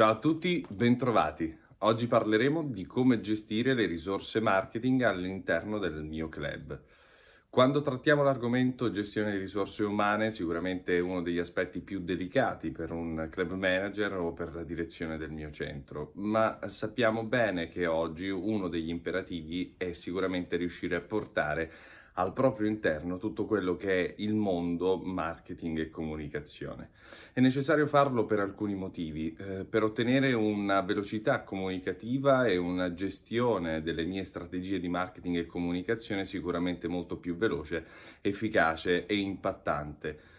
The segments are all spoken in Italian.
Ciao a tutti, bentrovati. Oggi parleremo di come gestire le risorse marketing all'interno del mio club. Quando trattiamo l'argomento gestione di risorse umane, sicuramente è uno degli aspetti più delicati per un club manager o per la direzione del mio centro, ma sappiamo bene che oggi uno degli imperativi è sicuramente riuscire a portare al proprio interno tutto quello che è il mondo marketing e comunicazione. È necessario farlo per alcuni motivi, eh, per ottenere una velocità comunicativa e una gestione delle mie strategie di marketing e comunicazione sicuramente molto più veloce, efficace e impattante.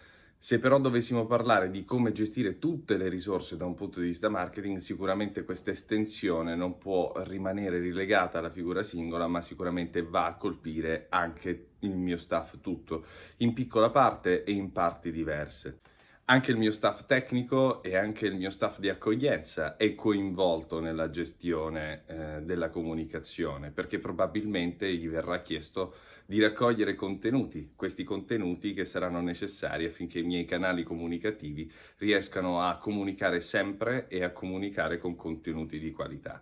Se però dovessimo parlare di come gestire tutte le risorse da un punto di vista marketing, sicuramente questa estensione non può rimanere rilegata alla figura singola, ma sicuramente va a colpire anche il mio staff tutto, in piccola parte e in parti diverse. Anche il mio staff tecnico e anche il mio staff di accoglienza è coinvolto nella gestione eh, della comunicazione, perché probabilmente gli verrà chiesto di raccogliere contenuti, questi contenuti che saranno necessari affinché i miei canali comunicativi riescano a comunicare sempre e a comunicare con contenuti di qualità.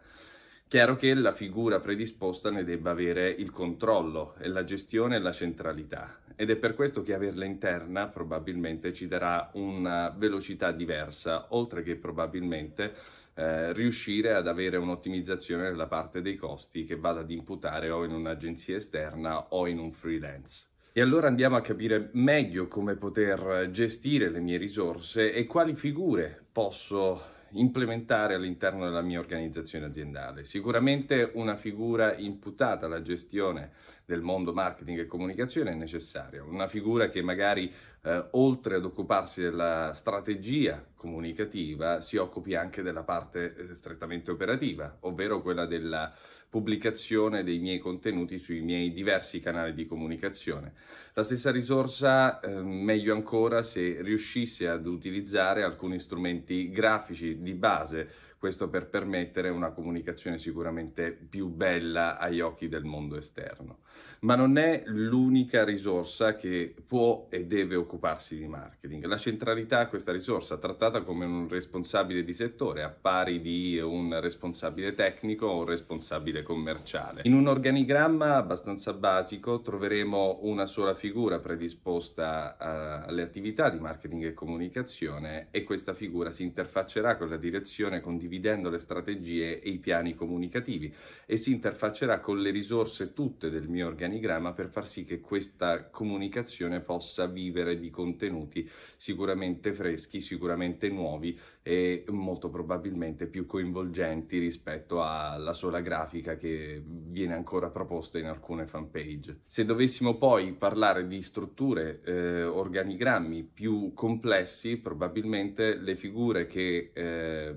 Chiaro che la figura predisposta ne debba avere il controllo e la gestione e la centralità ed è per questo che averla interna probabilmente ci darà una velocità diversa, oltre che probabilmente eh, riuscire ad avere un'ottimizzazione nella parte dei costi che vada ad imputare o in un'agenzia esterna o in un freelance. E allora andiamo a capire meglio come poter gestire le mie risorse e quali figure posso implementare all'interno della mia organizzazione aziendale. Sicuramente una figura imputata alla gestione del mondo marketing e comunicazione è necessaria, una figura che magari eh, oltre ad occuparsi della strategia comunicativa si occupi anche della parte eh, strettamente operativa, ovvero quella della pubblicazione dei miei contenuti sui miei diversi canali di comunicazione. La stessa risorsa, eh, meglio ancora se riuscisse ad utilizzare alcuni strumenti grafici di base questo per permettere una comunicazione sicuramente più bella agli occhi del mondo esterno. Ma non è l'unica risorsa che può e deve occuparsi di marketing. La centralità a questa risorsa, trattata come un responsabile di settore, a pari di un responsabile tecnico o un responsabile commerciale. In un organigramma abbastanza basico troveremo una sola figura predisposta uh, alle attività di marketing e comunicazione e questa figura si interfaccerà con la direzione condivisa condividendo le strategie e i piani comunicativi e si interfaccerà con le risorse tutte del mio organigramma per far sì che questa comunicazione possa vivere di contenuti sicuramente freschi, sicuramente nuovi e molto probabilmente più coinvolgenti rispetto alla sola grafica che viene ancora proposta in alcune fanpage. Se dovessimo poi parlare di strutture, eh, organigrammi più complessi, probabilmente le figure che eh,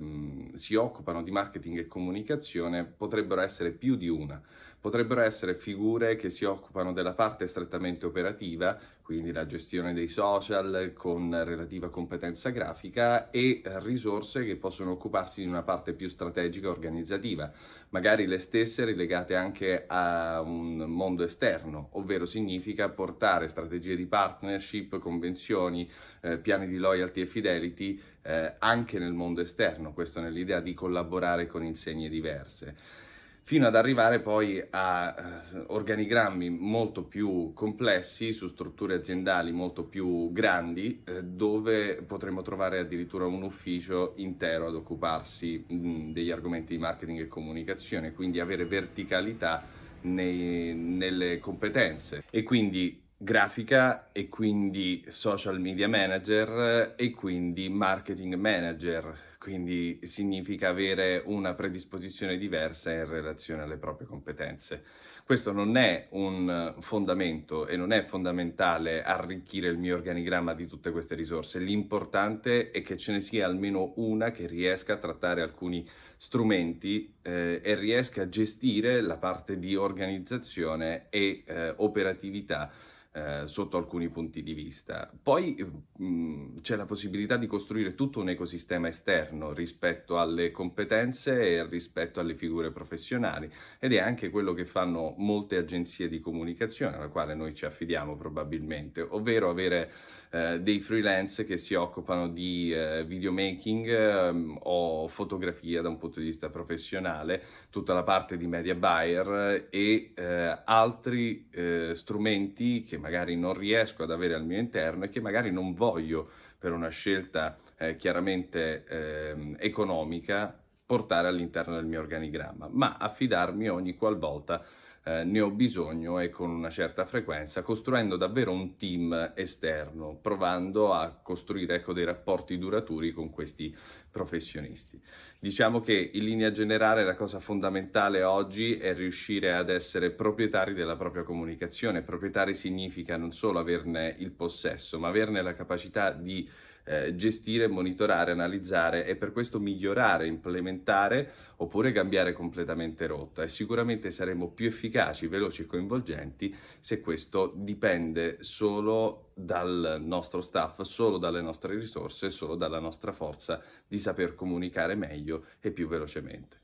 si occupano di marketing e comunicazione potrebbero essere più di una. Potrebbero essere figure che si occupano della parte strettamente operativa, quindi la gestione dei social con relativa competenza grafica e risorse che possono occuparsi di una parte più strategica organizzativa, magari le stesse rilegate anche a un mondo esterno, ovvero significa portare strategie di partnership, convenzioni, eh, piani di loyalty e fidelity eh, anche nel mondo esterno, questo nell'idea di collaborare con insegne diverse fino ad arrivare poi a uh, organigrammi molto più complessi su strutture aziendali molto più grandi eh, dove potremmo trovare addirittura un ufficio intero ad occuparsi mh, degli argomenti di marketing e comunicazione, quindi avere verticalità nei, nelle competenze. E quindi grafica e quindi social media manager e quindi marketing manager, quindi significa avere una predisposizione diversa in relazione alle proprie competenze. Questo non è un fondamento e non è fondamentale arricchire il mio organigramma di tutte queste risorse, l'importante è che ce ne sia almeno una che riesca a trattare alcuni strumenti eh, e riesca a gestire la parte di organizzazione e eh, operatività eh, sotto alcuni punti di vista. Poi mm, c'è la possibilità di costruire tutto un ecosistema esterno rispetto alle competenze e rispetto alle figure professionali ed è anche quello che fanno molte agenzie di comunicazione alla quale noi ci affidiamo probabilmente, ovvero avere eh, dei freelance che si occupano di eh, videomaking ehm, o fotografia da un punto di vista professionale, tutta la parte di media buyer e eh, altri eh, strumenti che magari non riesco ad avere al mio interno e che magari non voglio per una scelta eh, chiaramente ehm, economica portare all'interno del mio organigramma, ma affidarmi ogni qualvolta eh, ne ho bisogno e con una certa frequenza, costruendo davvero un team esterno, provando a costruire ecco, dei rapporti duraturi con questi professionisti. Diciamo che in linea generale la cosa fondamentale oggi è riuscire ad essere proprietari della propria comunicazione. Proprietari significa non solo averne il possesso, ma averne la capacità di eh, gestire, monitorare, analizzare e per questo migliorare, implementare oppure cambiare completamente rotta e sicuramente saremo più efficaci, veloci e coinvolgenti se questo dipende solo dal nostro staff, solo dalle nostre risorse, solo dalla nostra forza di saper comunicare meglio e più velocemente.